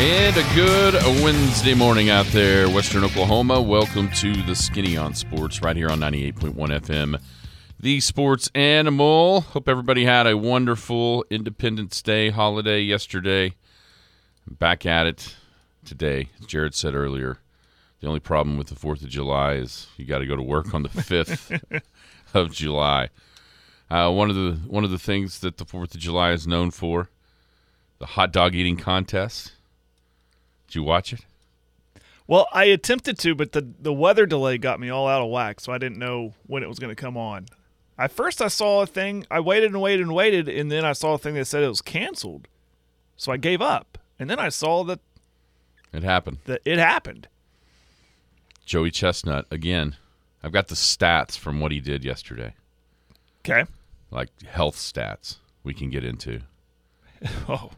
And a good Wednesday morning out there, Western Oklahoma. Welcome to the Skinny on Sports right here on 98.1 FM. The Sports Animal. Hope everybody had a wonderful Independence Day holiday yesterday. Back at it today. As Jared said earlier, the only problem with the 4th of July is you got to go to work on the 5th of July. Uh, one of the one of the things that the 4th of July is known for, the hot dog eating contest. Did you watch it? Well, I attempted to, but the the weather delay got me all out of whack, so I didn't know when it was going to come on. At first, I saw a thing. I waited and waited and waited, and then I saw a thing that said it was canceled. So I gave up, and then I saw that It happened. that it happened. Joey Chestnut again. I've got the stats from what he did yesterday, Okay. like health stats we can get into. Oh.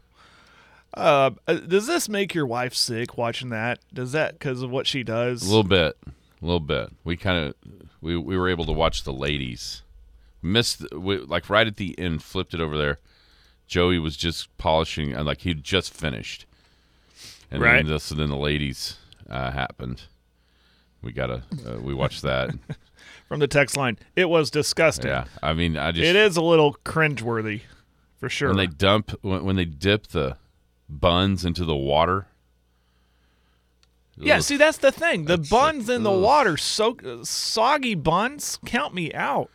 Uh, uh, does this make your wife sick watching that? Does that because of what she does? A little bit, a little bit. We kind of we we were able to watch the ladies. Missed we, like right at the end, flipped it over there. Joey was just polishing and like he'd just finished, and Right. then the, so then the ladies uh, happened. We gotta uh, we watched that. From the text line, it was disgusting. yeah, I mean I just It is a little cringeworthy, for sure. when they dump when, when they dip the buns into the water. Yeah, Ugh. see that's the thing. The That's buns like, in the ugh. water, so soggy buns, count me out.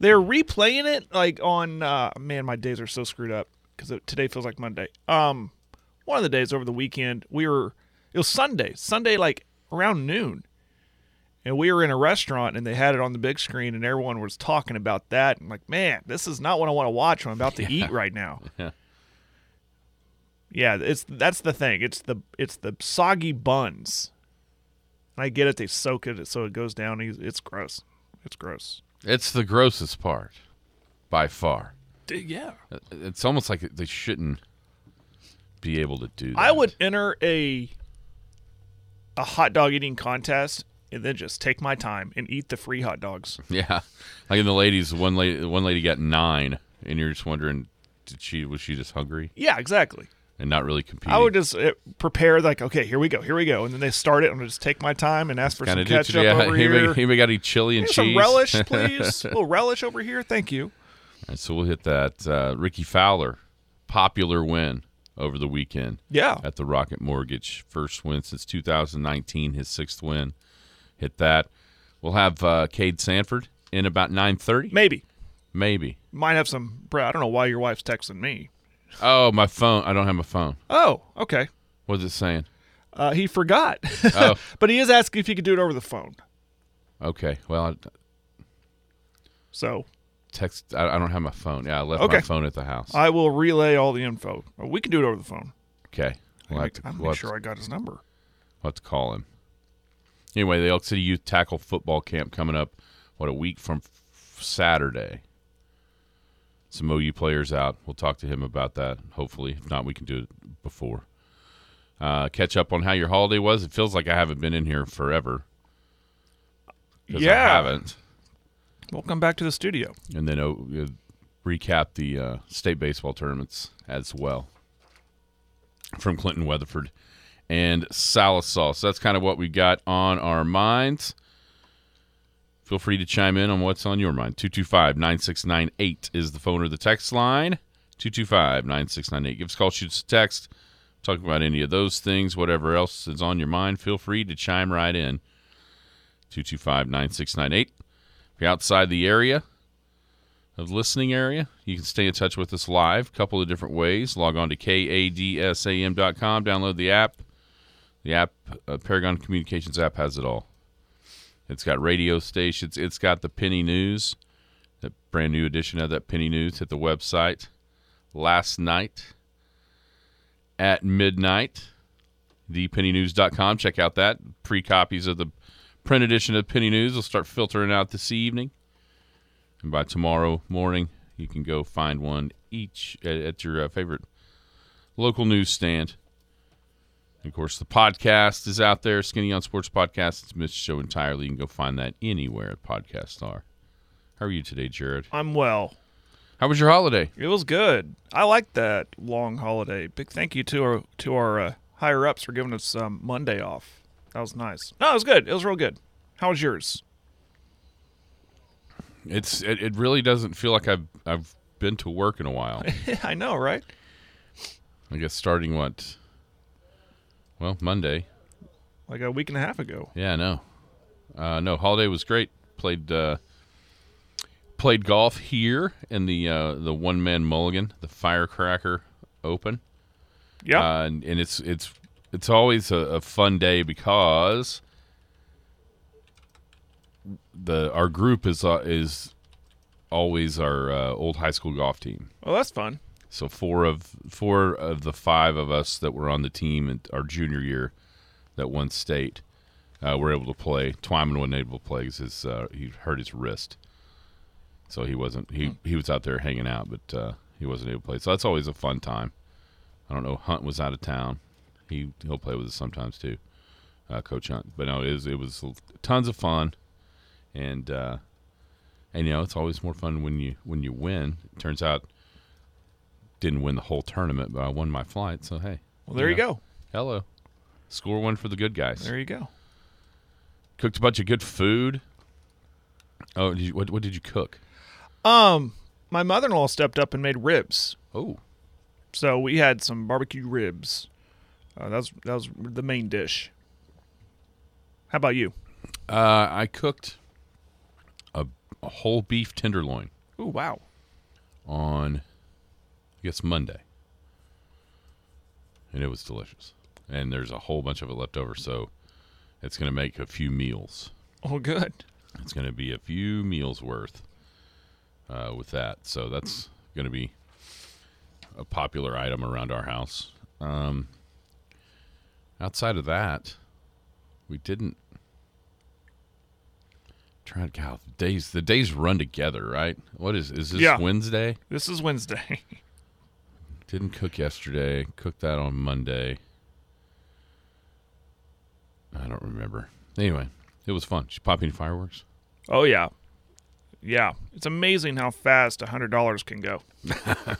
They're replaying it like on uh man, my days are so screwed up cuz today feels like Monday. Um one of the days over the weekend, we were it was Sunday. Sunday like around noon. And we were in a restaurant and they had it on the big screen and everyone was talking about that and like, "Man, this is not what I want to watch. when I'm about to eat right now." Yeah. Yeah, it's that's the thing. It's the it's the soggy buns. I get it. They soak it so it goes down. It's gross. It's gross. It's the grossest part, by far. Yeah. Uh, it's almost like they shouldn't be able to do that. I would enter a a hot dog eating contest and then just take my time and eat the free hot dogs. Yeah, like in the ladies, one lady, one lady got nine, and you're just wondering, did she was she just hungry Yeah, exactly. And not really competing? I would just uh, prepare like, okay, here we go, here we go, and then they start it. And I'm gonna just take my time and ask for some ketchup today. Over anybody, here. anybody got any chili and cheese? some relish, please. a little relish over here. Thank you. All right, so we'll hit that. Uh, Rickie Fowler, popular win over the weekend Yeah. at the Rocket Mortgage. First win since 2019, his sixth win. Hit that. We'll have uh, Cade Sanford in about 9:30, Maybe. maybe. Might have some. I don't know why your wife's texting me. Oh, my phone. I don't have my phone. Oh, okay. What's it saying? Uh, he forgot. Oh. but he is asking if he could do it over the phone. Okay. Well, I So text. I, I don't have my phone. Yeah, I left my Okay. phone at the house. I will relay all the info. Uh, We can do it over the phone. okay. We'll have to, I'm we'll sure to- I got his number. we'll have to call him. Anyway, the Elk City Youth Tackle Football Camp coming up. What a week from Saturday. Some OU players out. We'll talk to him about that. Hopefully, if not, we can do it before. Uh, catch up on how your holiday was. It feels like I haven't been in here forever. 'Cause I Yeah. haven't. Welcome back to the studio. and then uh, uh, recap the uh, state baseball tournaments as well from Clinton, Weatherford, and Sallisaw. So that's kind of what we got on our minds. Feel free to chime in on what's on your mind. 225 9698 is the phone or the text line. 225 9698. Give us a call, shoot us a text. Talk about any of those things, whatever else is on your mind. Feel free to chime right in. 225 9698. If you're outside the area of listening area, you can stay in touch with us live. A couple of different ways. Log on to kadsam.com, download the app. The app, uh, Paragon Communications app, has it all. It's got radio stations. It's got the Penny News, that brand new edition of that Penny News hit the website last night at midnight. ThePennyNews.com. Check out that. Pre copies of the print edition of Penny News will start filtering out this evening, and by tomorrow morning, you can go find one each at, at your uh, favorite local newsstand. And of course, the podcast is out there, Skinny on Sports Podcast. It's missed show entirely. You can go find that anywhere podcasts are. How are you today, Jared? I'm well. How was your holiday? It was good. I like that long holiday. Big thank you to our to our uh, higher ups for giving us um, Monday off. That was nice. No, it was good. It was real good. How was yours? It's it, it really doesn't feel like I've I've been to work in a while. I know, right? I guess starting what? Well, Monday. Like a week and a half ago. Yeah, no, uh, no. Holiday was great. Played uh, played golf here in the uh, the one man mulligan, the Firecracker Open. Yeah. uh, and, and it's it's it's always a, a fun day because the our group is uh, is always our uh, old high school golf team. well, that's fun. So four of four of the five of us that were on the team in our junior year that won state uh, were able to play. Twyman wasn't able to play because his, uh, he hurt his wrist, so he wasn't he he was out there hanging out, but uh, he wasn't able to play. So that's always a fun time. I don't know. Hunt was out of town. He he'll play with us sometimes too, uh, Coach Hunt. But no, it was it was tons of fun, and uh, and you know it's always more fun when you when you win. It turns out didn't win the whole tournament, but I won my flight. So hey, Well, there you know, go. Hello, score one for the good guys. There you go. Cooked a bunch of good food. Oh, did you, what what did you cook? Um, my mother-in-law stepped up and made ribs. Oh, So we had some barbecue ribs. Uh, that was that was the main dish. How about you? uh, I cooked a, a whole beef tenderloin Oh wow. on, guess Monday, and it was delicious. And there's a whole bunch of it left over, so it's going to make a few meals. Oh good. It's going to be a few meals worth uh, with that. So that's going to be a popular item around our house. Um, outside of that, we didn't. Trying to count the days. The days run together, right? What is is this Yeah. Wednesday? This is Wednesday. Didn't cook yesterday. Cooked that on Monday. I don't remember. Anyway, it was fun. She popping fireworks. oh yeah. Yeah. It's amazing how fast a hundred dollars can go. that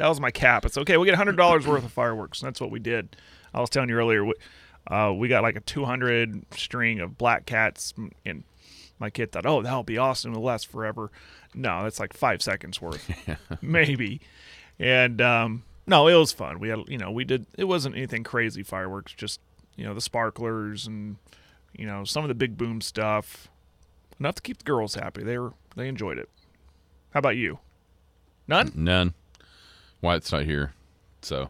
was my cap. It's okay. We get a hundred dollars worth of fireworks. That's what we did. I was telling you earlier. We, uh, we got like a two hundred string of black cats, and my kid thought, "Oh, that'll be awesome. It'll last forever." No, that's like five seconds worth, maybe. And um, no, it was fun. We had, you know, we did. It wasn't anything crazy fireworks. Just you know, the sparklers and you know some of the big boom stuff. Enough to keep the girls happy. They were they enjoyed it. How about you? None? None. Wyatt's not here, so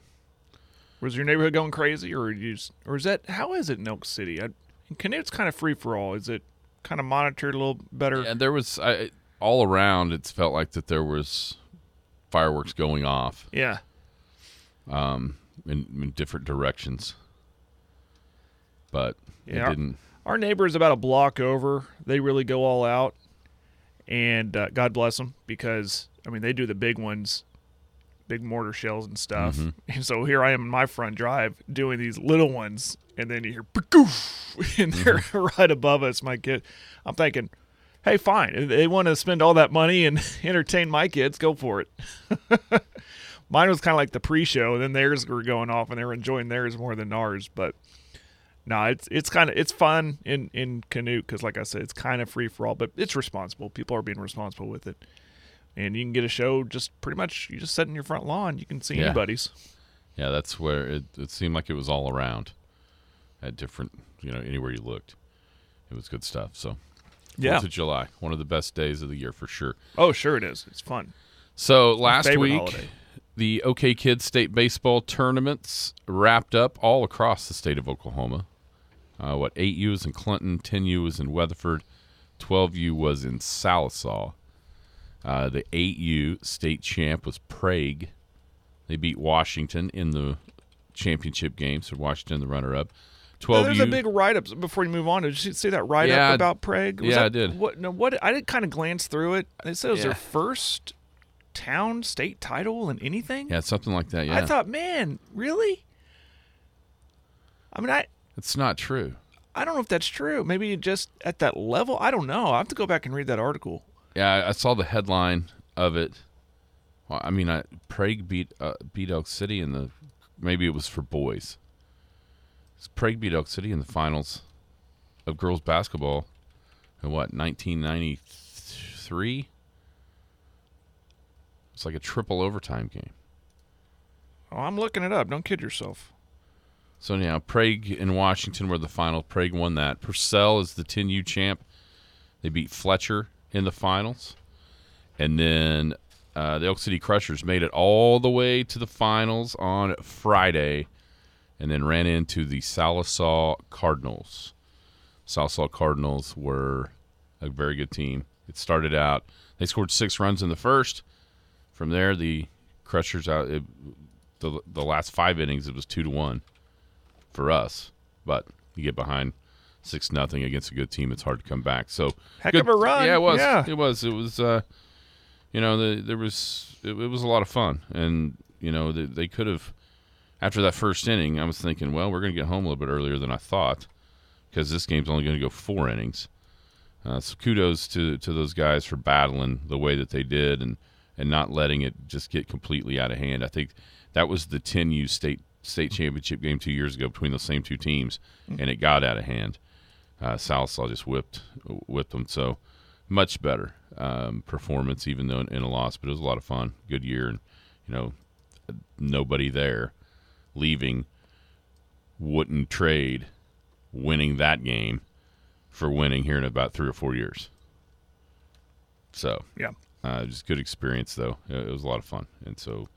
Was your neighborhood going crazy, or you just, or is that how is it in Elk City? I, in Canute's kind of free for all. Is it kind of monitored a little better? and there was I, all around. It's felt like that there was fireworks going off Yeah. um, in, in different directions, but Yeah. it didn't. Our neighbor is about a block over. They really go all out, and uh, God bless them because I mean they do the big ones, big mortar shells and stuff. And so here I am in my front drive doing these little ones, and then you hear "Pagoof," and they're right above us. My kid, I'm thinking, hey, fine. If they want to spend all that money and entertain my kids, go for it. Mine was kind of like the pre-show, and then theirs were going off, and they were enjoying theirs more than ours. But no, it's it's kind of it's fun in in Canute because, like I said, it's kind of free for all, but it's responsible. People are being responsible with it, and you can get a show just pretty much. You just sit in your front lawn, you can see Yeah. anybody's. Yeah, that's where it, it seemed like it was all around at different, you know, anywhere you looked. It was good stuff. So, Yeah. Fourth of July, one of the best days of the year for sure. Oh, sure it is. It's fun. So last week, holiday. the OK Kids state baseball tournaments wrapped up all across the state of Oklahoma. Uh, what eight U was in Clinton, ten U was in Weatherford, twelve U was in Sallisaw. Uh, the eight U state champ was Prague. They beat Washington in the championship game, so Washington the runner-up. 12 There's a big write up before you move on. Did you see that write Yeah, up about Prague? Was yeah, I did. What? No, what? I did kind of glance through it. They said it was Yeah. their first town state title and anything. yeah, something like that. Yeah, I thought, man, really? I mean, I it's not true. I don't know if that's true. Maybe just at that level. I don't know. I have to go back and read that article. Yeah, I- I saw the headline of it. Well, I mean, I, Prague beat uh, beat Elk City in the maybe it was for boys. It's Prague beat Elk City in the finals of girls basketball in what 1993. It's like a triple overtime game. Oh, I'm looking it up. Don't kid yourself. So now Prague and Washington were the final. Prague won that. Purcell is the 10U champ. They beat Fletcher in the finals, and then uh, the Elk City Crushers made it all the way to the finals on Friday, and then ran into the Sallisaw Cardinals. Sallisaw Cardinals were a very good team. It started out they scored six runs in the first. From there, the Crushers out it, the the last five innings it was two to one for us. But you get behind six nothing against a good team, it's hard to come back. So Heck good, of a run. Yeah, it was. Yeah. It was. It was. Uh, you know, the, there was. It, it was a lot of fun, and you know they, they could have. After that first inning, I was thinking, well, we're going to get home a little bit earlier than I thought, because this game's only going to go four innings. Uh, so kudos to to those guys for battling the way that they did, and and not letting it just get completely out of hand. I think that was the 10U state state championship game two years ago between those same two teams, and it got out of hand. Uh, just whipped whipped them. So much better um, performance, even though in, in a loss. But it was a lot of fun. Good year, and you know nobody there leaving wouldn't trade winning that game for winning here in about three or four years. So Yeah. uh, it was good experience, though. It, was a lot of fun, and so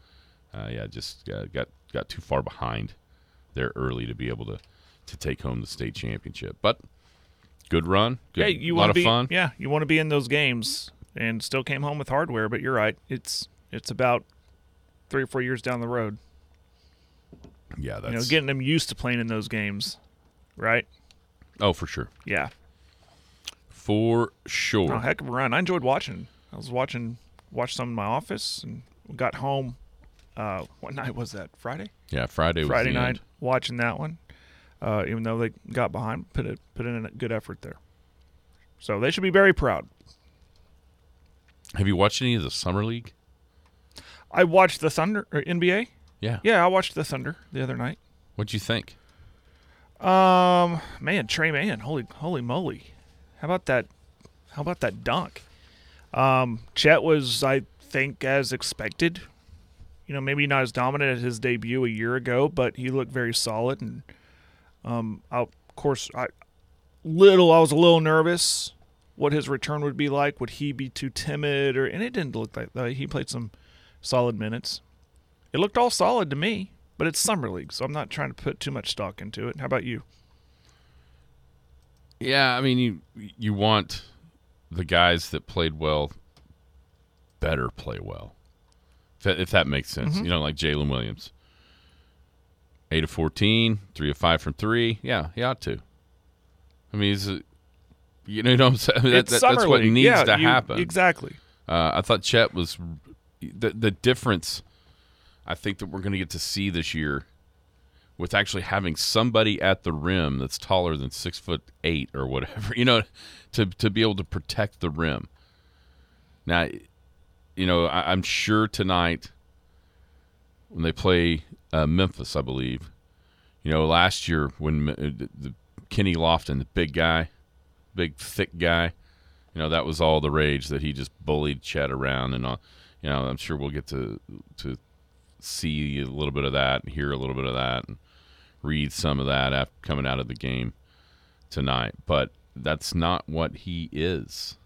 uh, yeah, just uh, got got too far behind there early to be able to to take home the state championship. But good run, good, yeah, you lot want of to be. fun. Yeah, you want to be in those games, and still came home with hardware. But you're right. It's it's about three or four years down the road. Yeah, that's You know, getting them used to playing in those games, right? oh for sure, Yeah. for sure. Oh, heck of a run. I enjoyed watching. I was watching, watched some in my office, and got home. Uh, what night was that? Friday. yeah, Friday was Friday night, end. watching that one. Uh, even though they got behind, put it put in a good effort there. So they should be very proud. Have you watched any of the summer league? I watched the Thunder or NBA. Yeah. Yeah, I watched the Thunder the other night. What'd you think? Um, man, Tre Mann, holy holy moly! How about that? How about that dunk? Um, Chet was, I think, as expected. You know, maybe not as dominant as his debut a year ago, but he looked very solid. And um, I, of course, I little I was a little nervous what his return would be like. Would he be too timid, or and it didn't look like that. He played some solid minutes. It looked all solid to me, but it's summer league, so I'm not trying to put too much stock into it. How about you? Yeah, I mean you you want the guys that played well better play well. If that, if that makes sense. Mm-hmm. You know, like Jalen Williams. Eight of 14, three of five from three. Yeah, he ought to. I mean, he's a, you know what I'm saying? That, that- that's what league. needs yeah, to you- happen. Exactly. Uh, I thought Chet was the the difference. I think that we're going to get to see this year with actually having somebody at the rim that's taller than six foot eight or whatever, you know, to to be able to protect the rim. Now, you know, I, I'm sure tonight when they play uh, Memphis, I believe. You know, last year when uh, the, the Kenny Lofton, the big guy, big thick guy, you know that was all the rage that he just bullied Chet around and all. You know, I'm sure we'll get to to see a little bit of that and hear a little bit of that and read some of that after coming out of the game tonight. But that's not what he is.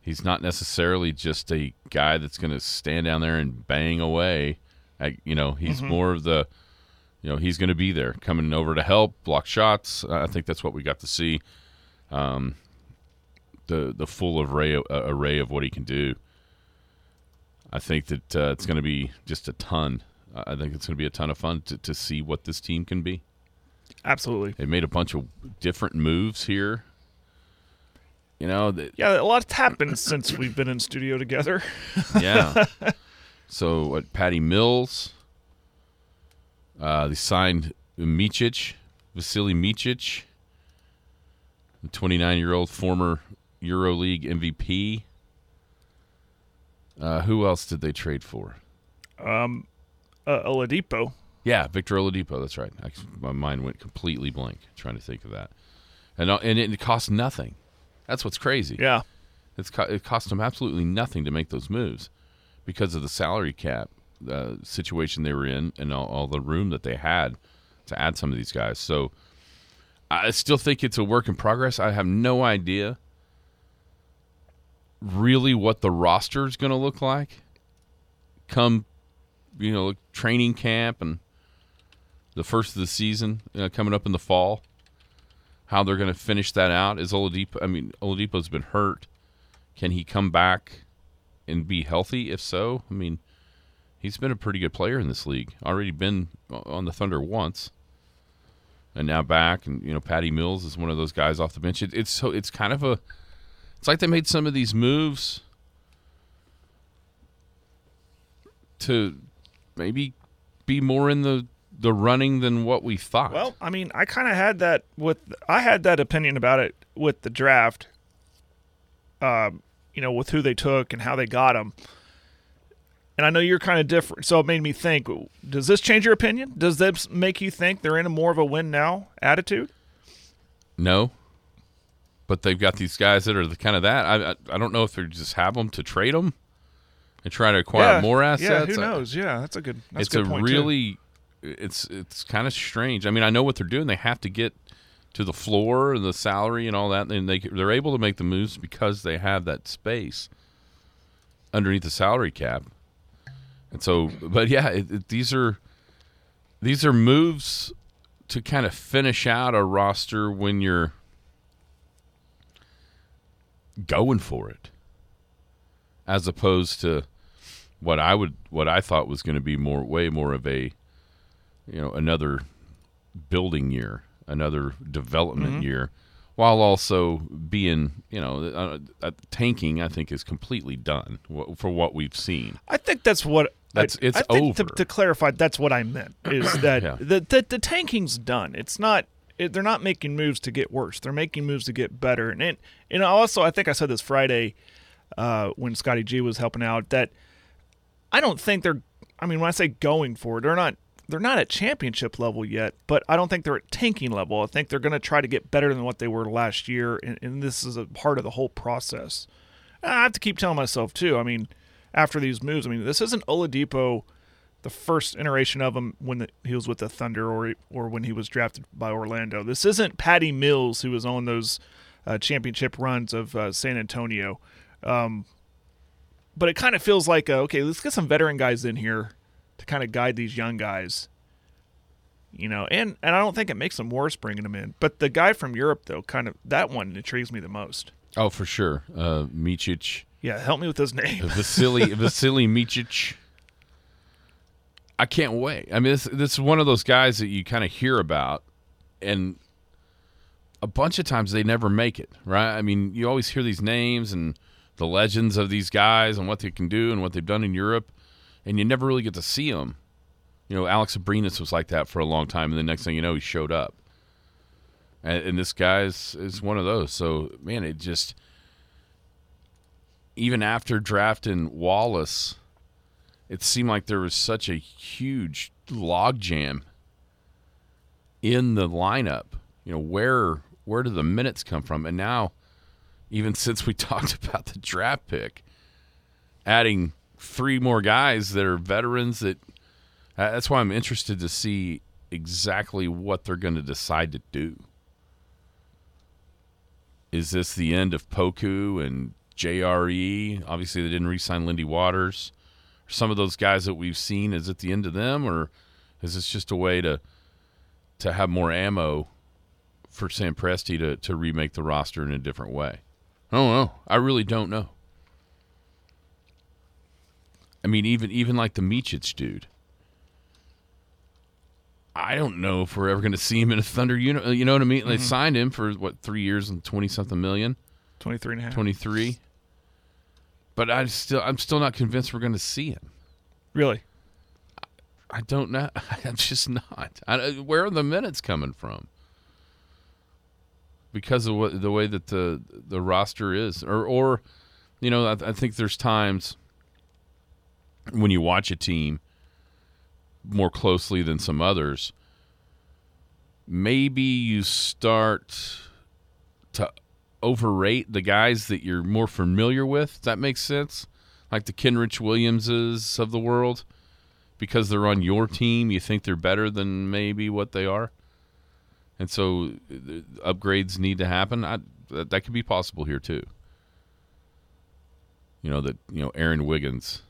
He's not necessarily just a guy that's going to stand down there and bang away. I, you know, he's more of the, you know, he's going to be there, coming over to help, block shots. I think that's what we got to see. Um, the the full array uh, array of what he can do. I think that uh, it's going to be just a ton. I think it's going to be a ton of fun to, to see what this team can be. Absolutely. They made a bunch of different moves here. You know, that Yeah, a lot's happened since we've been in studio together. Yeah. so what? Patty Mills. Uh, they signed Micic, Vasily Micic, the 29-year-old former EuroLeague MVP. Uh, who else did they trade for? Uh, Oladipo. Yeah, Victor Oladipo. That's right. I, my mind went completely blank trying to think of that. And uh, and it, it cost nothing. That's what's crazy. Yeah. It's co- it cost them absolutely nothing to make those moves because of the salary cap uh, situation they were in and all, all the room that they had to add some of these guys. So I still think it's a work in progress. I have no idea really what the roster is going to look like come you know training camp and the first of the season uh, coming up in the fall how they're going to finish that out. Is Oladipo I mean Oladipo's been hurt. Can he come back and be healthy? If so I mean he's been a pretty good player in this league. Already been on the Thunder once. And now back and you know Patty Mills is one of those guys off the bench. It, it's so it's kind of a it's like they made some of these moves to maybe be more in the the running than what we thought. Well, I mean, I kind of had that with I had that opinion about it with the draft. Um, you know, with who they took and how they got them. And I know you're kind of different, so it made me think: Does this change your opinion? Does this make you think they're in a more of a win now attitude? no, but they've got these guys that are the kind of that. I I, I don't know if they just have them to trade them and try to acquire yeah, more assets. Yeah, who I- knows? Yeah, that's a good. That's it's a a good point too. really it's it's kind of strange. I mean, I know what they're doing. They have to get to the floor and the salary and all that, and they they're able to make the moves because they have that space underneath the salary cap. And so, but yeah, it, it, these are these are moves to kind of finish out a roster when you're going for it, as opposed to what I would what I thought was going to be more way more of a you know another building year, another development year, while also being you know uh, uh, tanking. I think is completely done wh- for what we've seen. I think that's what. That's- I, it's I think To, over. to clarify, that's what I meant. Is that Yeah. the, the the tanking's done? It's not. It, they're not making moves to get worse. They're making moves to get better. And it, and also, I think I said this Friday uh, when Scotty G was helping out that I don't think they're. I mean, when I say going for it, they're not. They're not at championship level yet, but I don't think they're at tanking level. I think they're going to try to get better than what they were last year, and, and this is a part of the whole process. I have to keep telling myself too. I mean, after these moves, I mean, this isn't Oladipo, the first iteration of him when the, he was with the Thunder or or when he was drafted by Orlando. This isn't Patty Mills who was on those uh, championship runs of uh, San Antonio. Um, but it kind of feels like uh, okay, let's get some veteran guys in here to kind of guide these young guys. You know, and and I don't think it makes them worse bringing them in. But the guy from Europe, though, kind of that one intrigues me the most. Oh, for sure, uh, Micic. Yeah, help me with his name. Vasily Vasily Micic. I can't wait. I mean, this this is one of those guys that you kind of hear about, and a bunch of times they never make it. Right? I mean, you always hear these names and the legends of these guys and what they can do and what they've done in Europe, and you never really get to see them. You know, Alex Abrines was like that for a long time, and the next thing you know, he showed up. And, and this guy is, is one of those. So, man, it just even after drafting Wallace, it seemed like there was such a huge logjam in the lineup. You know, where where do the minutes come from? And now, even since we talked about the draft pick, adding three more guys that are veterans that uh, that's why I'm interested to see exactly what they're going to decide to do. Is this the end of Poku and JRE? Obviously, they didn't re-sign Lindy Waters. Some of those guys that we've seen, is it the end of them, or is this just a way to to have more ammo for Sam Presti to to remake the roster in a different way? I don't know. I really don't know. I mean, even even like the Micic dude. I don't know if we're ever going to see him in a Thunder unit. You know what I mean? Mm-hmm. They signed him for what three years and twenty something million, 23 and a half. twenty three. But I still, I'm still not convinced we're going to see him. Really? I don't know. I'm just not. I, uh, where are the minutes coming from? Because of what the way that the the roster is, or or, you know, I, I think there's times when you watch a team more closely than some others. Maybe you start to overrate the guys that you're more familiar with. That make sense? Like the Kenrich Williamses of the world because they're on your team, you think they're better than maybe what they are, and so uh, upgrades need to happen. I, that, that could be possible here too. You know that you know Aaron Wiggins.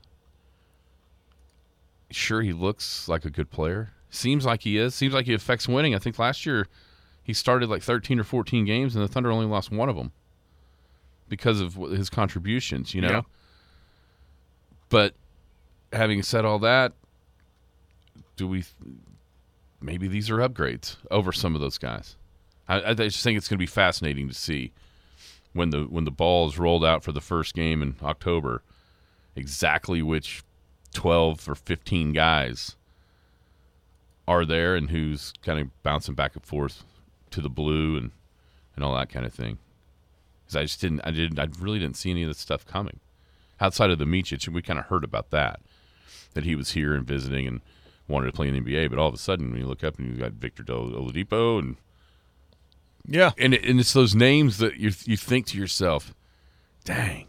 Sure, he looks like a good player. Seems like he is. Seems like he affects winning. I think last year he started like 13 or 14 games, and the Thunder only lost one of them because of his contributions. You know. Yeah. But having said all that, do we maybe these are upgrades over some of those guys? I, I just think it's going to be fascinating to see when the when the ball is rolled out for the first game in October, exactly which twelve or fifteen guys are there and who's kind of bouncing back and forth to the blue and and all that kind of thing. Because I just didn't, I didn't, I really didn't see any of this stuff coming outside of the Micic, and we kind of heard about that that he was here and visiting and wanted to play in the NBA. But all of a sudden, when you look up and you got Victor Del- Oladipo, and Yeah. and, it, and it's those names that you you think to yourself, "Dang,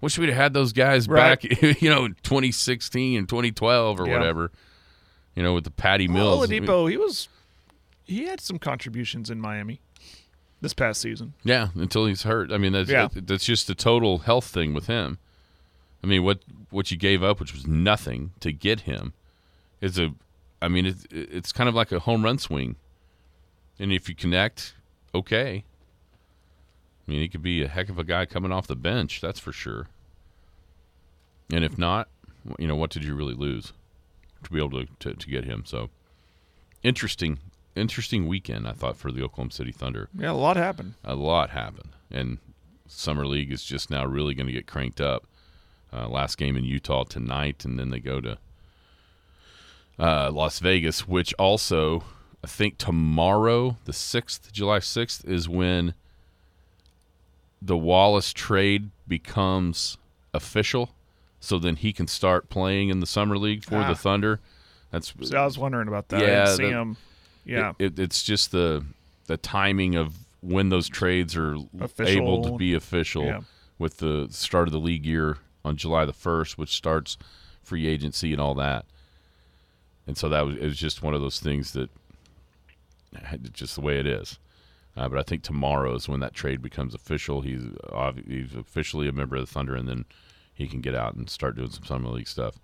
wish we'd have had those guys Right. back, you know, in 2016 and 2012 or Yeah. whatever." You know, with the Patty Mills. Oladipo, he was he had some contributions in Miami this past season. Yeah, until he's hurt. I mean, that's Yeah. that's just a total health thing with him. I mean, what what you gave up, which was nothing to get him, is a. I mean, it's it's kind of like a home run swing, and if you connect, okay. I mean, he could be a heck of a guy coming off the bench, that's for sure. And if not, you know, what did you really lose to be able to to, to get him? So interesting, interesting weekend. I thought for the Oklahoma City Thunder Yeah, a lot happened. a lot happened, and summer league is just now really going to get cranked up. Uh, last game in Utah tonight, and then they go to uh, Las Vegas, which also I think tomorrow, the sixth, July sixth, is when the Wallace trade becomes official. So then he can start playing in the summer league for Ah. the Thunder. That's So I was wondering about that. I Yeah, didn't see the- him. Yeah. it, it's just the the timing of when those trades are Official. able to be official Yeah. with the start of the league year on July the first, which starts free agency and all that. And so that was it was just one of those things that just the way it is. Uh, but I think tomorrow is when that trade becomes official. He's he's officially a member of the Thunder, and then he can get out and start doing some summer league stuff.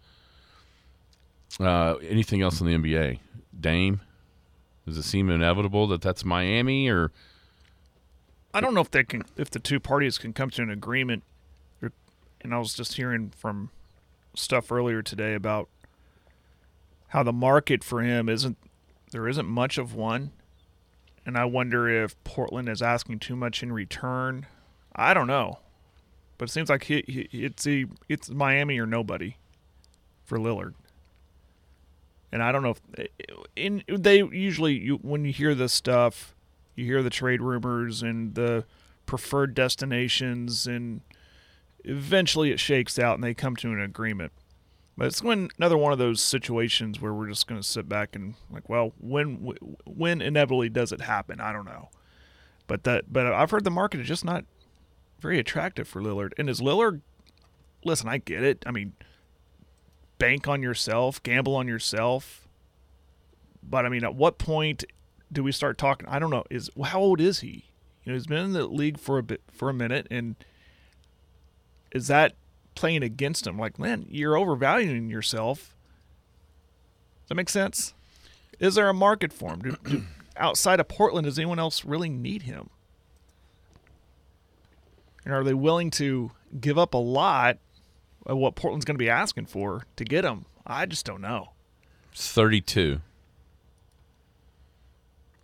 Uh, anything else in the NBA? Dame, does it seem inevitable that that's Miami or I don't know if they can, if the two parties can come to an agreement. And I was just hearing from stuff earlier today about how the market for him isn't there isn't much of one, and I wonder if Portland is asking too much in return. I don't know, but it seems like he, he it's a, it's Miami or nobody for Lillard. And I don't know if in they usually you when you hear this stuff, you hear the trade rumors and the preferred destinations and eventually it shakes out and they come to an agreement. But it's when another one of those situations where we're just going to sit back and like, well, when when inevitably does it happen? I don't know. But that but I've heard the market is just not very attractive for Lillard. And is Lillard listen, I get it. I mean, bank on yourself, gamble on yourself. But I mean, at what point do we start talking? I don't know. Is how old is he? You know, he's been in the league for a bit for a minute, and is that playing against him? Like, man, you're overvaluing yourself. Does that make sense? Is there a market for him? Do, do, outside of Portland, does anyone else really need him? And are they willing to give up a lot Uh, what Portland's going to be asking for to get him? I just don't know. it's 32?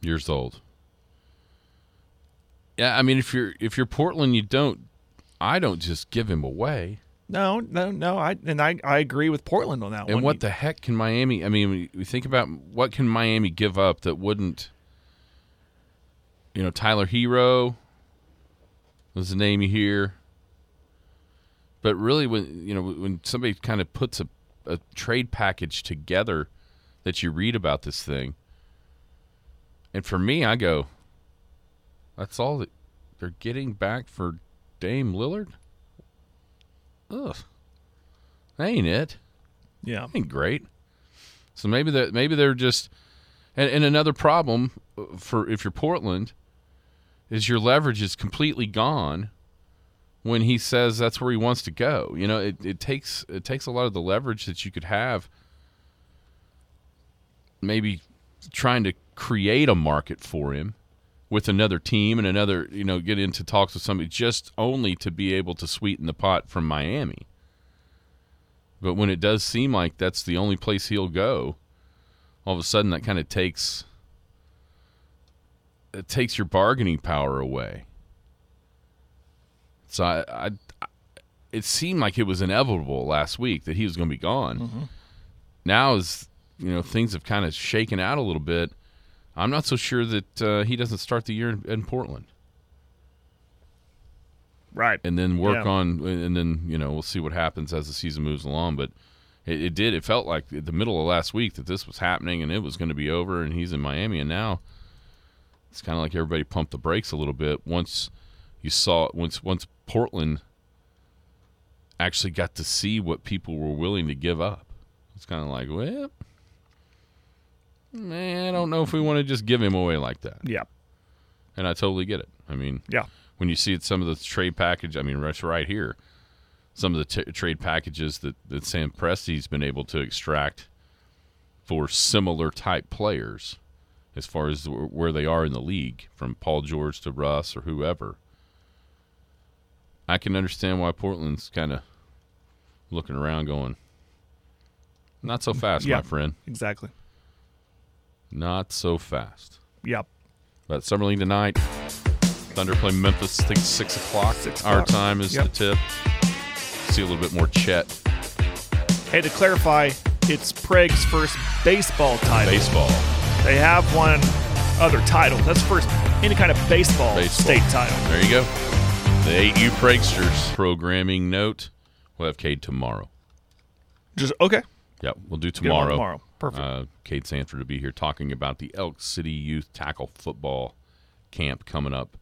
years old. Yeah, I mean, if you're if you're Portland, you don't. I don't just give him away. No, no, no. I and I, I agree with Portland on that And one. what the heck can Miami? I mean, we, we think about what can Miami give up that wouldn't. You know, Tyler Herro was the name you hear. But really, when you know when somebody kind of puts a, a trade package together that you read about this thing, and for me, I go, that's all that they're getting back for Dame Lillard. Ugh, that ain't it yeah, ain't great. So maybe that maybe they're just and, and another problem uh, for if you're Portland is your leverage is completely gone when he says that's where he wants to go. You know, it, it takes it takes a lot of the leverage that you could have maybe trying to create a market for him with another team and another, you know, get into talks with somebody just only to be able to sweeten the pot from Miami. But when it does seem like that's the only place he'll go, all of a sudden that kind of takes it takes your bargaining power away. So I, I, I it seemed like it was inevitable last week that he was going to be gone. Now as you know things have kind of shaken out a little bit, I'm not so sure that uh, he doesn't start the year in, in Portland right. and then work Yeah. on and then you know we'll see what happens as the season moves along but it, it did it felt like the middle of last week that this was happening and it was going to be over and he's in miami and now it's kind of like everybody pumped the brakes a little bit once you saw once once portland actually got to see what people were willing to give up it's kind of like well man i don't know if we want to just give him away like that Yeah, and i totally get it i mean yeah, when you see it, some of the trade package. I mean, that's right here. Some of the t- trade packages that that Sam Presti's been able to extract for similar type players, as far as where they are in the league, from Paul George to Russ or whoever. I can understand why Portland's kind of looking around, going, "Not so fast, Yeah. my friend. exactly. Not so fast." Yep. But Summer League tonight. Thunder play Memphis. I think six o'clock. Six Our o'clock. time is Yep. the tip. See a little bit more Chet Hey, to clarify, it's Prague's first baseball title. baseball. They have one other title. That's first any kind of baseball, Baseball. state title. There you go. The 8U Pregsters programming note. We'll have Cade tomorrow. Just okay. Yeah, we'll do Get 'em on tomorrow. Tomorrow. Perfect. Uh, Cade Sanford to be here talking about the Elk City Youth Tackle Football Camp coming up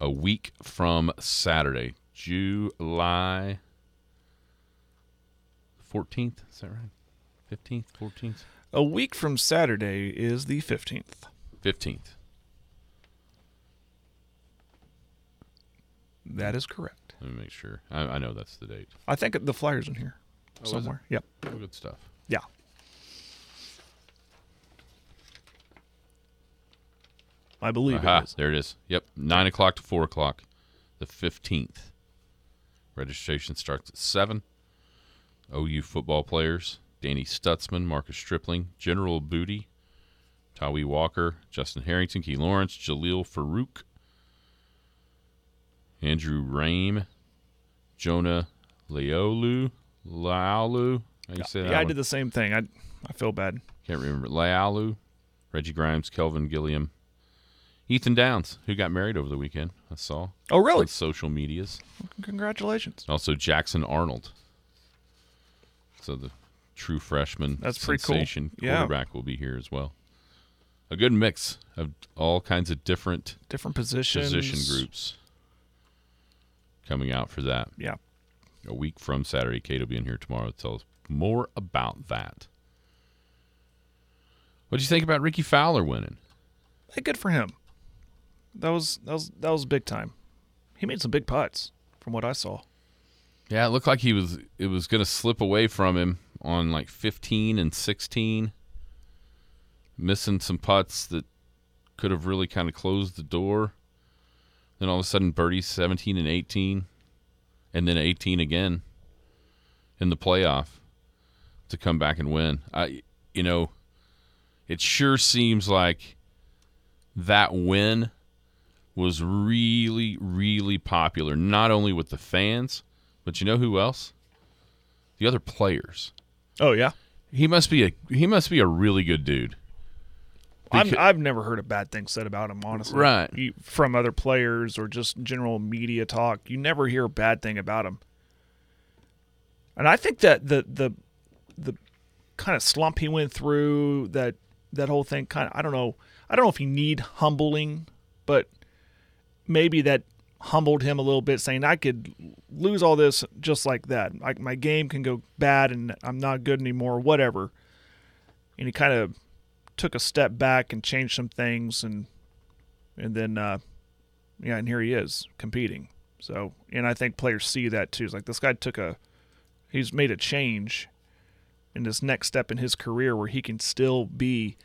a week from Saturday, July 14th. Is that right? 15th, 14th, A week from Saturday is the 15th. 15th. That is correct. Let me make sure. I, I know that's the date. I think the flyer's in here oh, is it? somewhere. Yep. Oh, good stuff. Yeah. I believe Aha, it is. there it is. Yep, 9 o'clock to 4 o'clock, the 15th. Registration starts at 7. OU football players Danny Stutsman, Marcus Stripling, General Booty, Tawee Walker, Justin Harrington, Key Lawrence, Jalil Farooq, Andrew Raym, Jonah Leolu, Laulu. How you say that? Yeah, I did the same thing. I I feel bad. Can't remember. Laulu, Reggie Grimes, Kelvin Gilliam, Ethan Downs, who got married over the weekend. I saw Oh, really? on social medias. Congratulations. Also Jackson Arnold. So the true freshman That's pretty cool. Yeah. quarterback will be here as well. A good mix of all kinds of different Different positions. position groups coming out for that. Yeah. A week from Saturday. Cade will be in here tomorrow to tell us more about that. What do you think about Rickie Fowler winning? Hey, good for him. That was that was that was big time. He made some big putts from what I saw. Yeah, it looked like he was it was going to slip away from him on like 15 and 16, missing some putts that could have really kind of closed the door. Then all of a sudden, birdies 17 and 18, and then 18 again in the playoff to come back and win. I, you know, it sure seems like that win was really, really popular, not only with the fans, but you know who else? The other players. Oh yeah, He must be a he must be a really good dude. I'm, Becau- I've never heard a bad thing said about him, honestly. Right. You- from other players or just general media talk, you never hear a bad thing about him. And I think that the the the kind of slump he went through, that that whole thing, kind of, I don't know, I don't know if he need humbling, but maybe that humbled him a little bit, saying I could lose all this just like that. Like my game can go bad and I'm not good anymore, whatever. And he kind of took a step back and changed some things and and then uh yeah and here he is competing. So and i think players see that too. It's like this guy took a he's made a change in this next step in his career where he can still be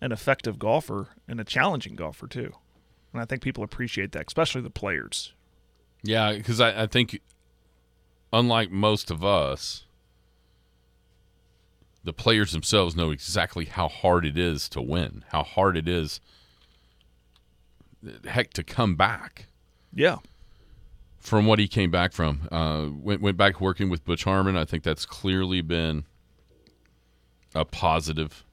an effective golfer and a challenging golfer too. And i think people appreciate that especially the players. Yeah, because I, I think, unlike most of us, the players themselves know exactly how hard it is to win, how hard it is, heck, to come back yeah from what he came back from. Uh, went went back working with Butch Harmon. I think that's clearly been a positive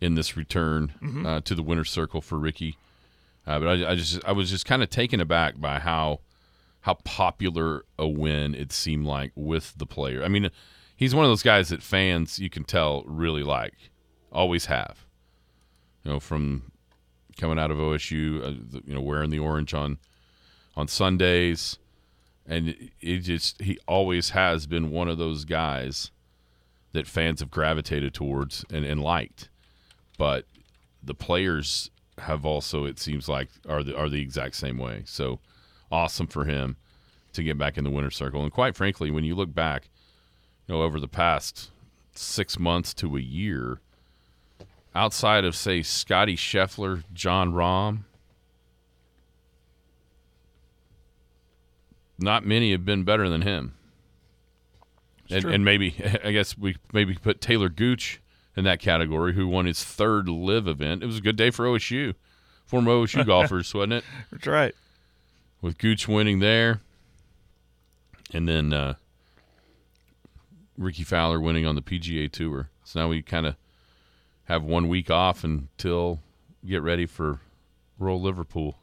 in this return uh, to the winner's circle for Rickie. Uh, but I, I just I was just kind of taken aback by how how popular a win it seemed like with the player. I mean, he's one of those guys that fans you can tell really like, always have. You know, from coming out of OSU, uh, you know, wearing the orange on on Sundays, and it- just he always has been one of those guys that fans have gravitated towards and, and liked. But the players have also, it seems like, are the are the exact same way. So awesome for him to get back in the winner's circle. And quite frankly, when you look back, you know, over the past six months to a year, outside of say Scottie Scheffler, Jon Rahm, not many have been better than him. And, and maybe I guess we maybe put Talor Gooch in that category, who won his third LIV event. It was a good day for OSU, former OSU golfers, wasn't it? that's right With Gooch winning there, and then uh, Rickie Fowler winning on the PGA Tour. So now we kind of have one week off until get ready for Royal Liverpool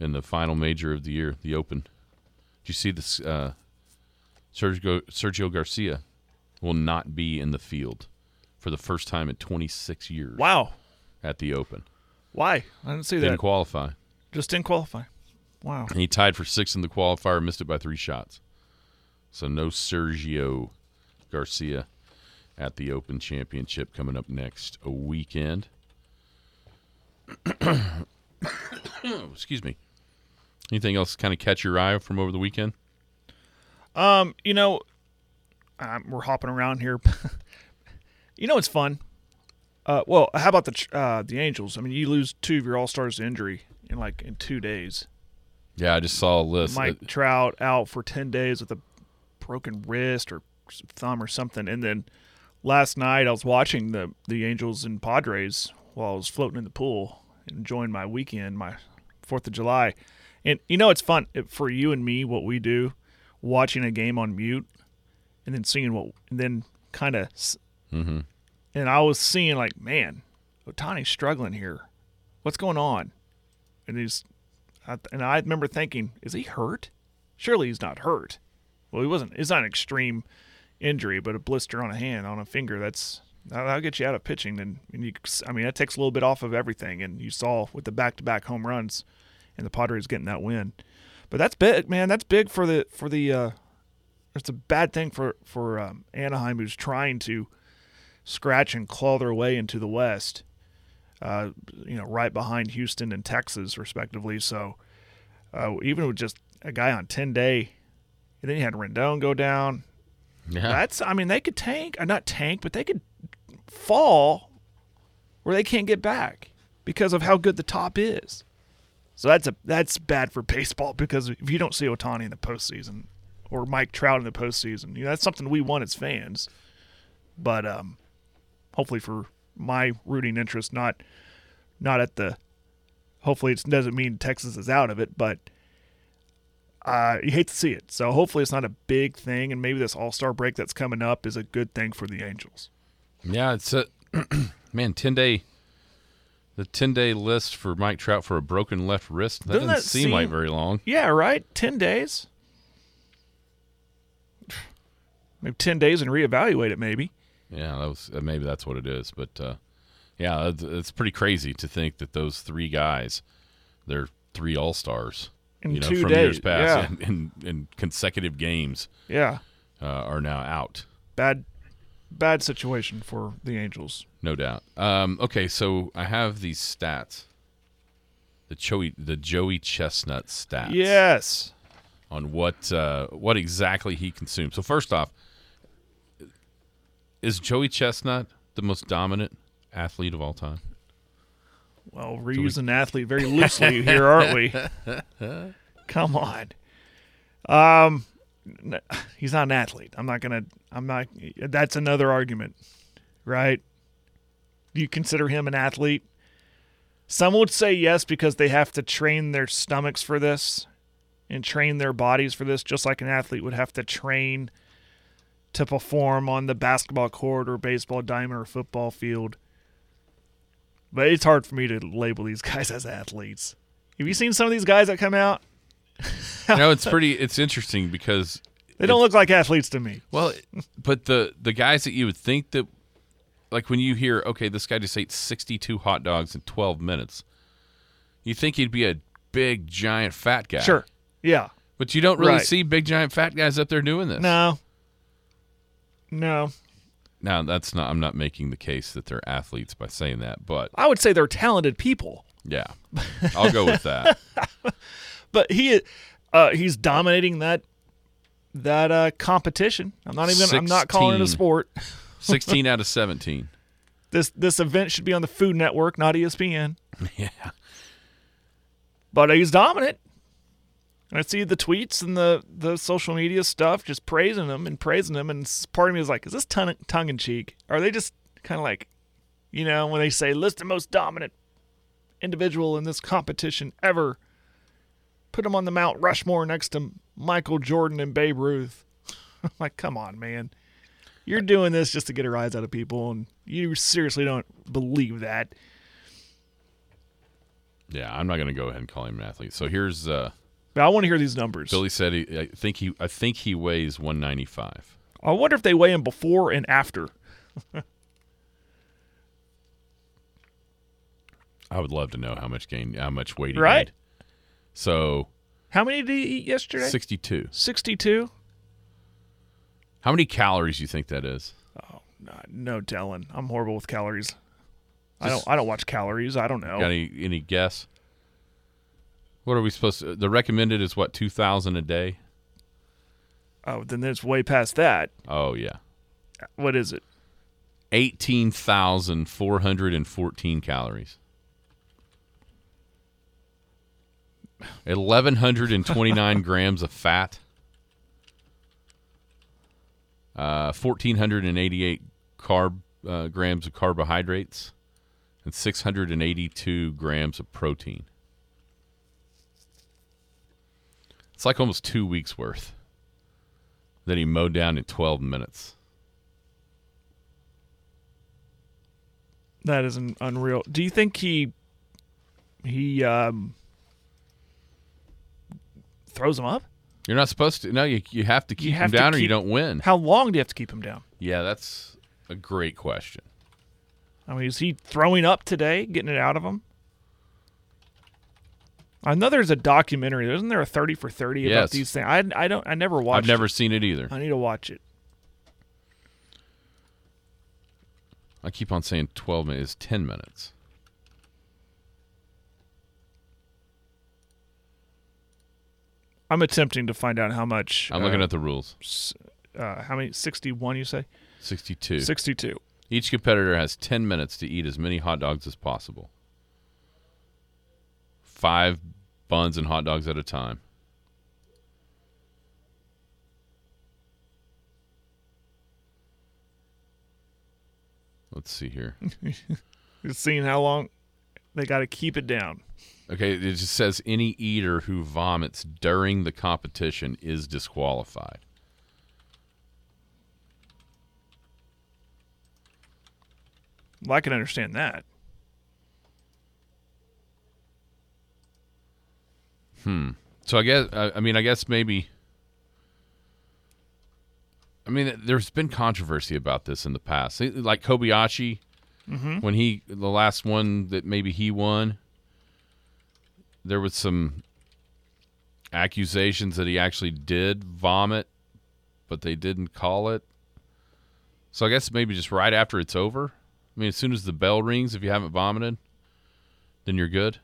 in the final major of the year, the Open. Did you see this? Uh, Sergio Sergio Garcia will not be in the field for the first time in 26 years wow at the Open. why i didn't see that. Didn't qualify. just didn't qualify wow And he tied for sixth in the qualifier, missed it by three shots. So no Sergio Garcia at the Open Championship coming up next a weekend. Excuse me. Anything else kind of catch your eye from over the weekend? Um, you know, um, we're hopping around here. you know, it's fun. Uh, well, how about the uh, the Angels? I mean, you lose two of your All Stars to injury in like in two days. Yeah, I just saw a list. Mike Trout out for ten days with a broken wrist or thumb or something, and then last night I was watching the the Angels and Padres while I was floating in the pool, enjoying my weekend, my Fourth of July, and you know it's fun for you and me what we do, watching a game on mute, and then seeing what, and then kind of, Mhm. and I was seeing like, man, Ohtani's struggling here, what's going on, and he's, and I remember thinking, is he hurt? Surely he's not hurt. Well, he wasn't. It's not an extreme injury, but a blister on a hand, on a finger. That's that'll get you out of pitching. And, and you, I mean, that takes a little bit off of everything. And you saw with the back-to-back home runs, and the Padres getting that win. But that's big, man. That's big for the for the. Uh, it's a bad thing for for um, Anaheim, who's trying to scratch and claw their way into the West. Uh, you know, right behind Houston and Texas, respectively. So uh, even with just a guy on ten day, and then you had Rendon go down. yeah. That's I mean they could tank, uh, not tank, but they could fall where they can't get back because of how good the top is. So that's a that's bad for baseball because if you don't see Ohtani in the postseason or Mike Trout in the postseason, you know that's something we want as fans. But um, hopefully for my rooting interest, not Not at the. Hopefully, it doesn't mean Texas is out of it, but uh, you hate to see it. So hopefully, it's not a big thing, and maybe this All Star break that's coming up is a good thing for the Angels. Yeah, it's a man ten day. The ten day list for Mike Trout for a broken left wrist that Doesn't doesn't that seem, like very long. Yeah, right. Ten days. Maybe ten days and reevaluate it. Maybe. Yeah, that was uh, maybe that's what it is. But uh, yeah, it's, it's pretty crazy to think that those three guys, they're three All Stars, In you know, two from years days, past, yeah. in consecutive games, Yeah. uh, are now out. Bad, bad situation for the Angels. No doubt. Um, okay, so I have these stats. The Joey, the Joey Chestnut stats. Yes. On what uh, what exactly he consumes. So first off, is Joey Chestnut the most dominant athlete of all time? Well, we're using athlete very loosely here, aren't we? Come on. Um, he's not an athlete. I'm not gonna. I'm not. That's another argument, right? Do you consider him an athlete? Some would say yes because they have to train their stomachs for this and train their bodies for this, just like an athlete would have to train to perform on the basketball court or baseball diamond or football field. But it's hard for me to label these guys as athletes. Have you seen some of these guys that come out? no, it's pretty. It's interesting because They don't look like athletes to me. well, but the the guys that you would think that, like when you hear, okay, this guy just ate sixty two hot dogs in twelve minutes, you think he'd be a big giant fat guy. Sure. Yeah. but you don't really Right. see big giant fat guys up there doing this. No. No. Now that's not. I'm not making the case that they're athletes by saying that, but I would say they're talented people. yeah, I'll go with that. But he uh he's dominating that that uh competition. I'm not even gonna, I'm not calling it a sport. Sixteen out of seventeen. This this event should be on the Food Network, not ESPN. Yeah. But he's dominant. I see the tweets and the, the social media stuff just praising him and praising him. And part of me is like, is this tongue, tongue in cheek? Are they just kind of like, you know, when they say list the most dominant individual in this competition ever, put him on the Mount Rushmore next to Michael Jordan and Babe Ruth? I'm like, come on, man. You're doing this just to get a rise out of people, and you seriously don't believe that. Yeah, I'm not going to go ahead and call him an athlete. So here's uh, But I want to hear these numbers. Billy said he. I think he. I think he weighs 195. I wonder if they weigh him before and after. I would love to know how much gain, how much weight he Right. gained. So How many did he eat yesterday? 62. 62? How many calories do you think that is? Oh no, no telling. I'm horrible with calories. I don't I don't watch calories. I don't know. Got any any guess? What are we supposed to? The recommended is what 2,000 a day. Oh, then it's way past that. Oh yeah, What is it? 18,414 calories. 1,129 grams of fat. Uh, 1,488 carb uh, grams of carbohydrates, and 682 grams of protein. It's like almost two weeks worth that he mowed down in 12 minutes. That is an unreal. Do you think he he um throws him up? You're not supposed to. No, you you have to keep have him to down or you don't win. How long do you have to keep him down? Yeah, that's a great question. I mean, is he throwing up today, getting it out of him? I know there's a documentary. Isn't there a 30 for 30 Yes. about these things? I, I don't I never watched it. I've never it. seen it either. I need to watch it. I keep on saying 12 minutes. 10 minutes. I'm attempting to find out how much I'm uh, looking at the rules. uh, how many 61 you say? 62. 62. Each competitor has 10 minutes to eat as many hot dogs as possible. Five buns and hot dogs at a time. Let's see here. Just seeing how long They got to keep it down. Okay, it just says any eater who vomits during the competition is disqualified. Well, I can understand that. Hmm. So I guess I mean I guess maybe I mean there's been controversy about this in the past. Like Kobayashi mm-hmm. when he the last one that maybe he won there was some accusations that he actually did vomit but they didn't call it. So I guess maybe just right after it's over. I mean as soon as the bell rings if you haven't vomited then you're good.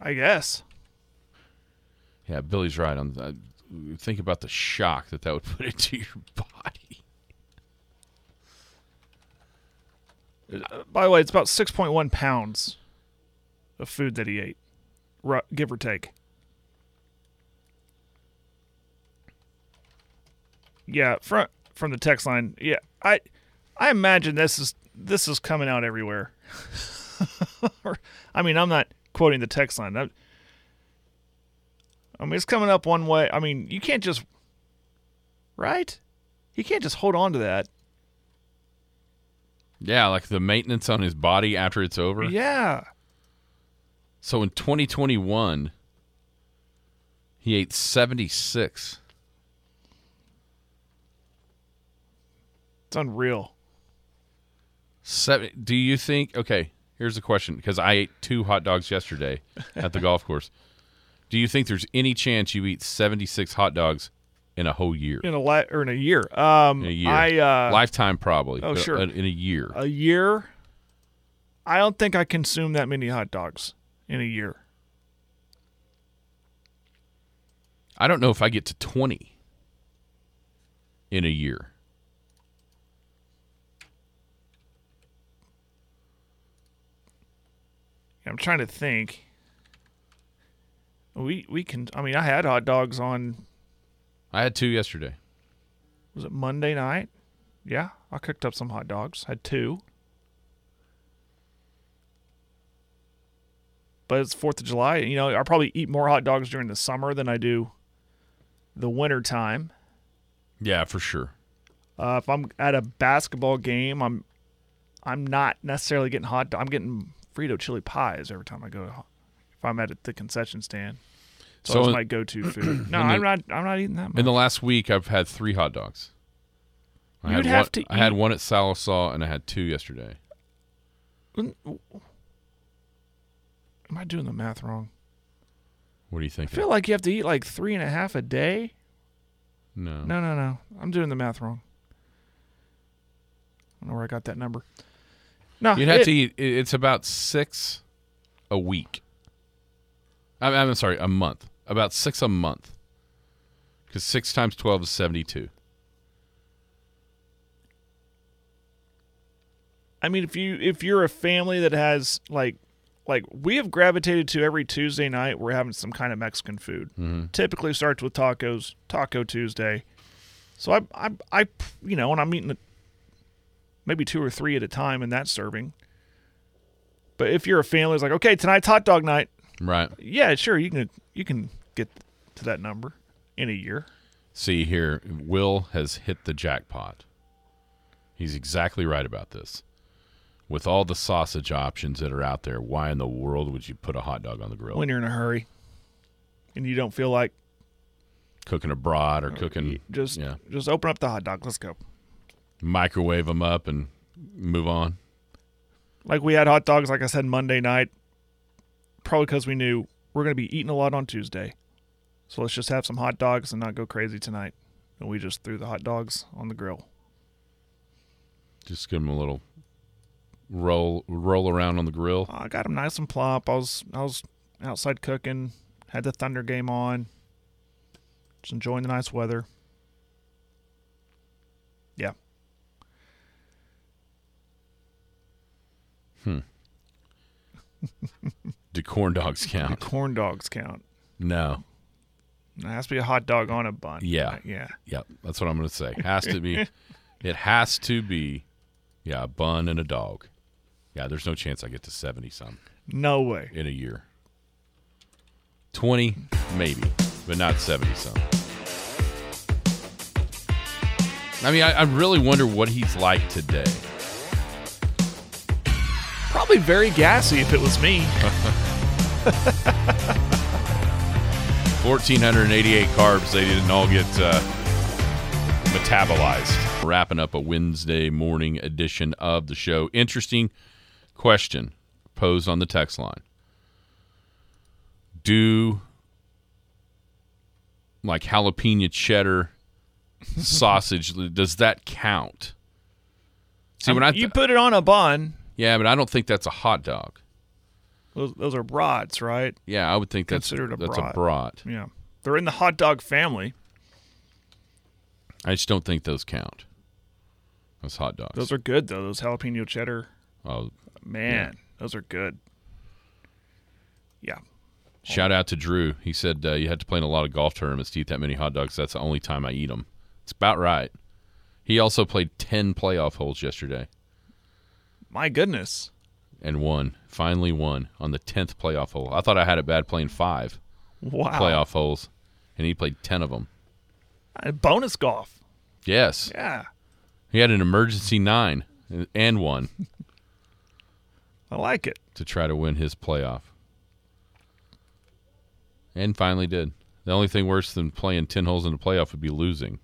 I guess. Yeah, Billy's right on that. Think about the shock that that would put into your body. By the way, it's about 6.1 pounds of food that he ate, give or take. Yeah, from from the text line. Yeah, I I imagine this is this is coming out everywhere. I mean, I'm not quoting the text line. I, I mean, it's coming up one way. I mean, you can't just right. You can't just hold on to that. Yeah, like the maintenance on his body after it's over. Yeah. So in 2021, he ate 76. It's unreal. Seven, do you think? Okay, here's a question because I ate two hot dogs yesterday at the golf course. Do you think there's any chance you eat 76 hot dogs in a whole year? in a li- or in a year. Um, In a year, I uh, lifetime probably. oh, sure. In a year, a year. I don't think I consume that many hot dogs in a year. I don't know if I get to 20 in a year. I'm trying to think. We we can. I mean, I had hot dogs on. I had two yesterday. Was it Monday night? Yeah, I cooked up some hot dogs. Had two. But it's Fourth of July. You know, I probably eat more hot dogs during the summer than I do the winter time. Yeah, for sure. Uh, if I'm at a basketball game, I'm I'm not necessarily getting hot. I'm getting Frito chili pies every time I go. To, if I'm at the concession stand, so, So in- my go-to food. No, the- I'm not. I'm not eating that much. In the last week, I've had three hot dogs. I You'd had have one, to I had one at Sallisaw and I had two yesterday. Mm, am I doing the math wrong? What do you I think? feel like you have to eat like three and a half a day. no. No, no, no. I'm doing the math wrong. I don't know where I got that number. No, You'd have it- to eat. It's about six a week. I'm, I'm sorry, a month. About six a month. Because six times twelve is seventy-two. I mean, if you if you're a family that has like like we have gravitated to every Tuesday night, we're having some kind of Mexican food. Mm-hmm. Typically starts with tacos, Taco Tuesday. So I I I you know, and I'm eating maybe two or three at a time in that serving. But if you're a family, it's like okay, tonight's hot dog night. Right. Yeah, sure, you can you can get to that number in a year. See here, Will has hit the jackpot. He's exactly right about this. With all the sausage options that are out there, why in the world would you put a hot dog on the grill? When you're in a hurry and you don't feel like cooking abroad or cooking, just yeah, just open up the hot dog. Let's go. Microwave them up and move on. Like we had hot dogs, like I said, Monday night, probably because we knew we're going to be eating a lot on Tuesday. So let's just have some hot dogs and not go crazy tonight. And we just threw the hot dogs on the grill. Just give them a little roll roll around on the grill. I got them nice and plump. I was I was outside cooking, had the Thunder game on, just enjoying the nice weather. Yeah, Hmm. Do corn dogs count? corn dogs count. No. It has to be a hot dog on a bun. Yeah. Yeah. Yep, that's what I'm going to say. Has to be. it has to be. Yeah, a bun and a dog. Yeah, there's no chance I get to 70 some No way. in a year. 20, maybe, but not 70 some. I mean, I, I really wonder what he's like today. Probably very gassy if it was me. 1,488 carbs. They didn't all get uh, metabolized. Wrapping up a Wednesday morning edition of the show. Interesting question posed on the text line. Do like jalapeno cheddar sausage, does that count? See, when I you put it on a bun, yeah, but I don't think that's a hot dog. those, those are brats, right? Yeah, I would think that's Considered a that's brat. a brat. Yeah. They're in the hot dog family. I just don't think those count. Those hot dogs. Those are good though. Those jalapeno cheddar, oh, man, those are good. Yeah. Shout out to Drew. He said uh, you had to play in a lot of golf tournaments to eat that many hot dogs. That's the only time I eat them. It's about right. He also played 10 playoff holes yesterday My goodness. and won. Finally won on the 10th playoff hole. I thought I had it bad playing five Wow. playoff holes, and he played 10 of them. Uh, Bonus golf. Yes. Yeah. He had an emergency nine and one I like it. to try to win his playoff. And finally did. The only thing worse than playing 10 holes in a playoff would be losing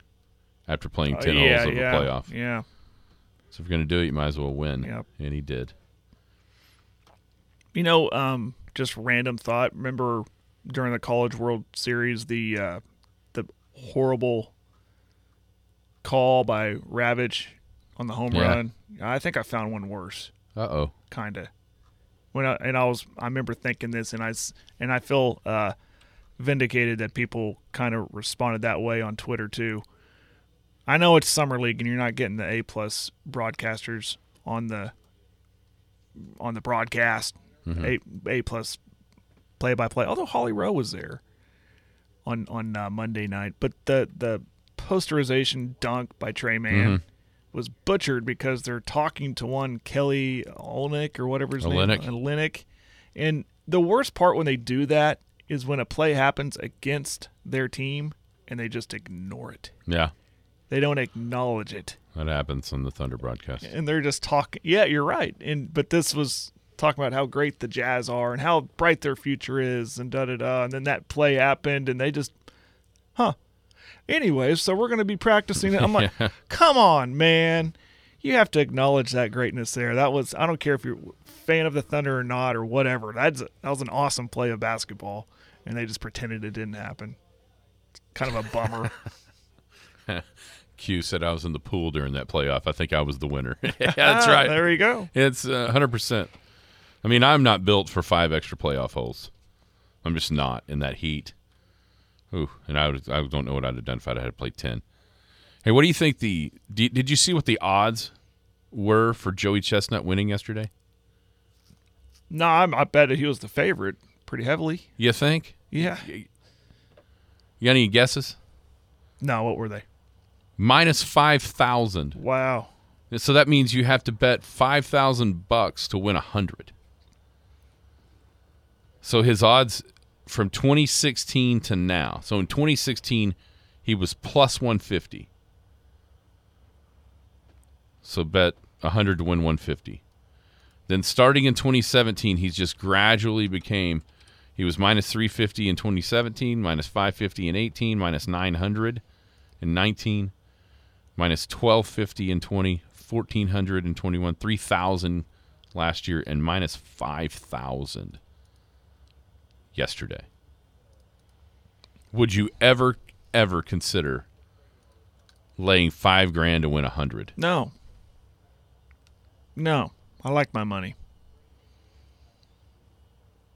after playing 10 Uh, yeah, holes of yeah, a playoff. Yeah. So if you're going to do it, you might as well win. Yep. And he did. You know, um, just random thought. Remember during the College World Series, the uh, the horrible call by Ravage on the home Yeah. run. I think I found one worse. Uh oh. kind of. When I, and I was, I remember thinking this, and I and I feel uh, vindicated that people kind of responded that way on Twitter too. I know it's summer league, and you're not getting the A plus broadcasters on the on the broadcast, A A plus play by play. Although Holly Rowe was there on on uh, Monday night, but the the posterization dunk by Tre Mann was butchered because they're talking to one Kelly Olynyk or whatever his Olynyk. name Olynyk. And the worst part when they do that is when a play happens against their team and they just ignore it. Yeah. They don't acknowledge it. That happens on the Thunder broadcast. And they're just talking Yeah, you're right. And but this was talking about how great the Jazz are and how bright their future is and da da da and then that play happened and they just huh. Anyways, so we're gonna be practicing it. I'm like, come on, man. You have to acknowledge that greatness there. That was I don't care if you're a fan of the Thunder or not or whatever. That's that was an awesome play of basketball and they just pretended it didn't happen. It's Kind of a bummer. Q said I was in the pool during that playoff. I think I was the winner. yeah, that's right. There you go. It's uh, 100%. I mean, I'm not built for five extra playoff holes. I'm just not in that heat. Ooh, and I, would, I don't know what I'd have done if I'd had played 10. Hey, what do you think the did, did you see what the odds were for Joey Chestnut winning yesterday? No, I'm, I bet he was the favorite pretty heavily. You think? Yeah. You got any guesses? No, what were they? Minus 5,000. Wow. So that means you have to bet 5,000 bucks to win a 100. So his odds from 2016 to now. So in 2016 he was plus 150. So bet 100 to win 150. Then starting in 2017 he's just gradually became he was minus 350 in 2017, minus 550 in 18, minus 900 in 19, minus 1250 in 20, 1400 in 21, 3000 last year, and minus 5000 yesterday. Would you ever, ever consider laying five grand to win a hundred? No. No. I like my money.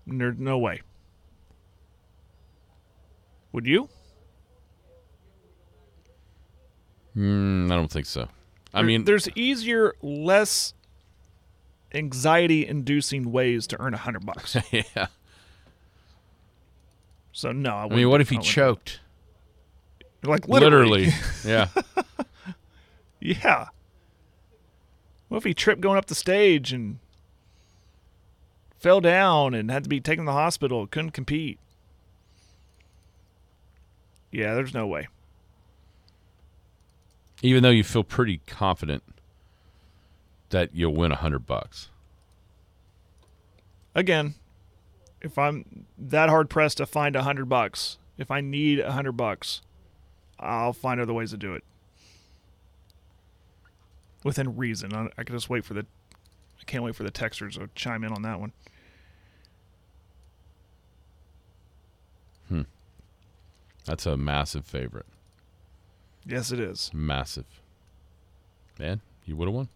There's no way. Would you? Mm, I don't think so. I There- mean, there's easier, less anxiety-inducing ways to earn a hundred bucks. yeah. So no, I, I mean, what if he choked? Like literally. Literally. yeah. yeah. What if he tripped going up the stage and fell down and had to be taken to the hospital, couldn't compete. Yeah, there's no way. Even though you feel pretty confident that you'll win a hundred bucks. Again, if I'm that hard pressed to find a hundred bucks, if I need a hundred bucks, I'll find other ways to do it. Within reason. I, I can just wait for the I can't wait for the texters to chime in on that one. Hmm. That's a massive favorite. Yes, it is. Massive. Man, you would have won.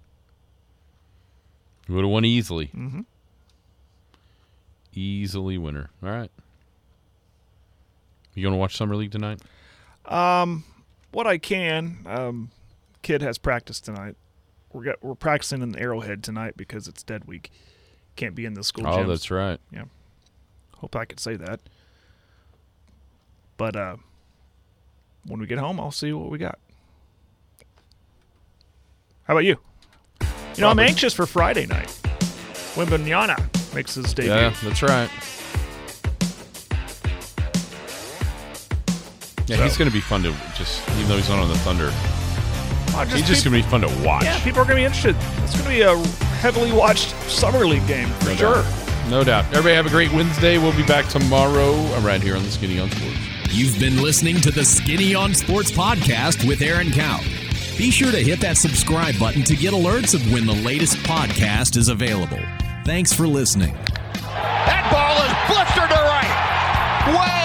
You would have won easily. Mm-hmm. Easily winner. All right. You going to watch Summer League tonight? Um, what I can. Um, kid has practice tonight. We're got, we're practicing in the Arrowhead tonight because it's dead week. Can't be in the school Oh, gyms. that's right. Yeah. Hope I could say that. But uh, when we get home, I'll see what we got. How about you? You know, I'm anxious for Friday night. Wembanyama makes his debut. Yeah, that's right. Yeah, So- he's going to be fun to just, even though he's not on the Thunder, Oh, he's just going to be fun to watch. yeah, people are going to be interested. It's going to be a heavily watched summer league game for No sure. doubt. No doubt. Everybody have a great Wednesday. We'll be back tomorrow right here on the Skinny on Sports. You've been listening to the Skinny on Sports podcast with Aaron Cow. Be sure to hit that subscribe button to get alerts of when the latest podcast is available. Thanks for listening. That ball is blistered to right. Way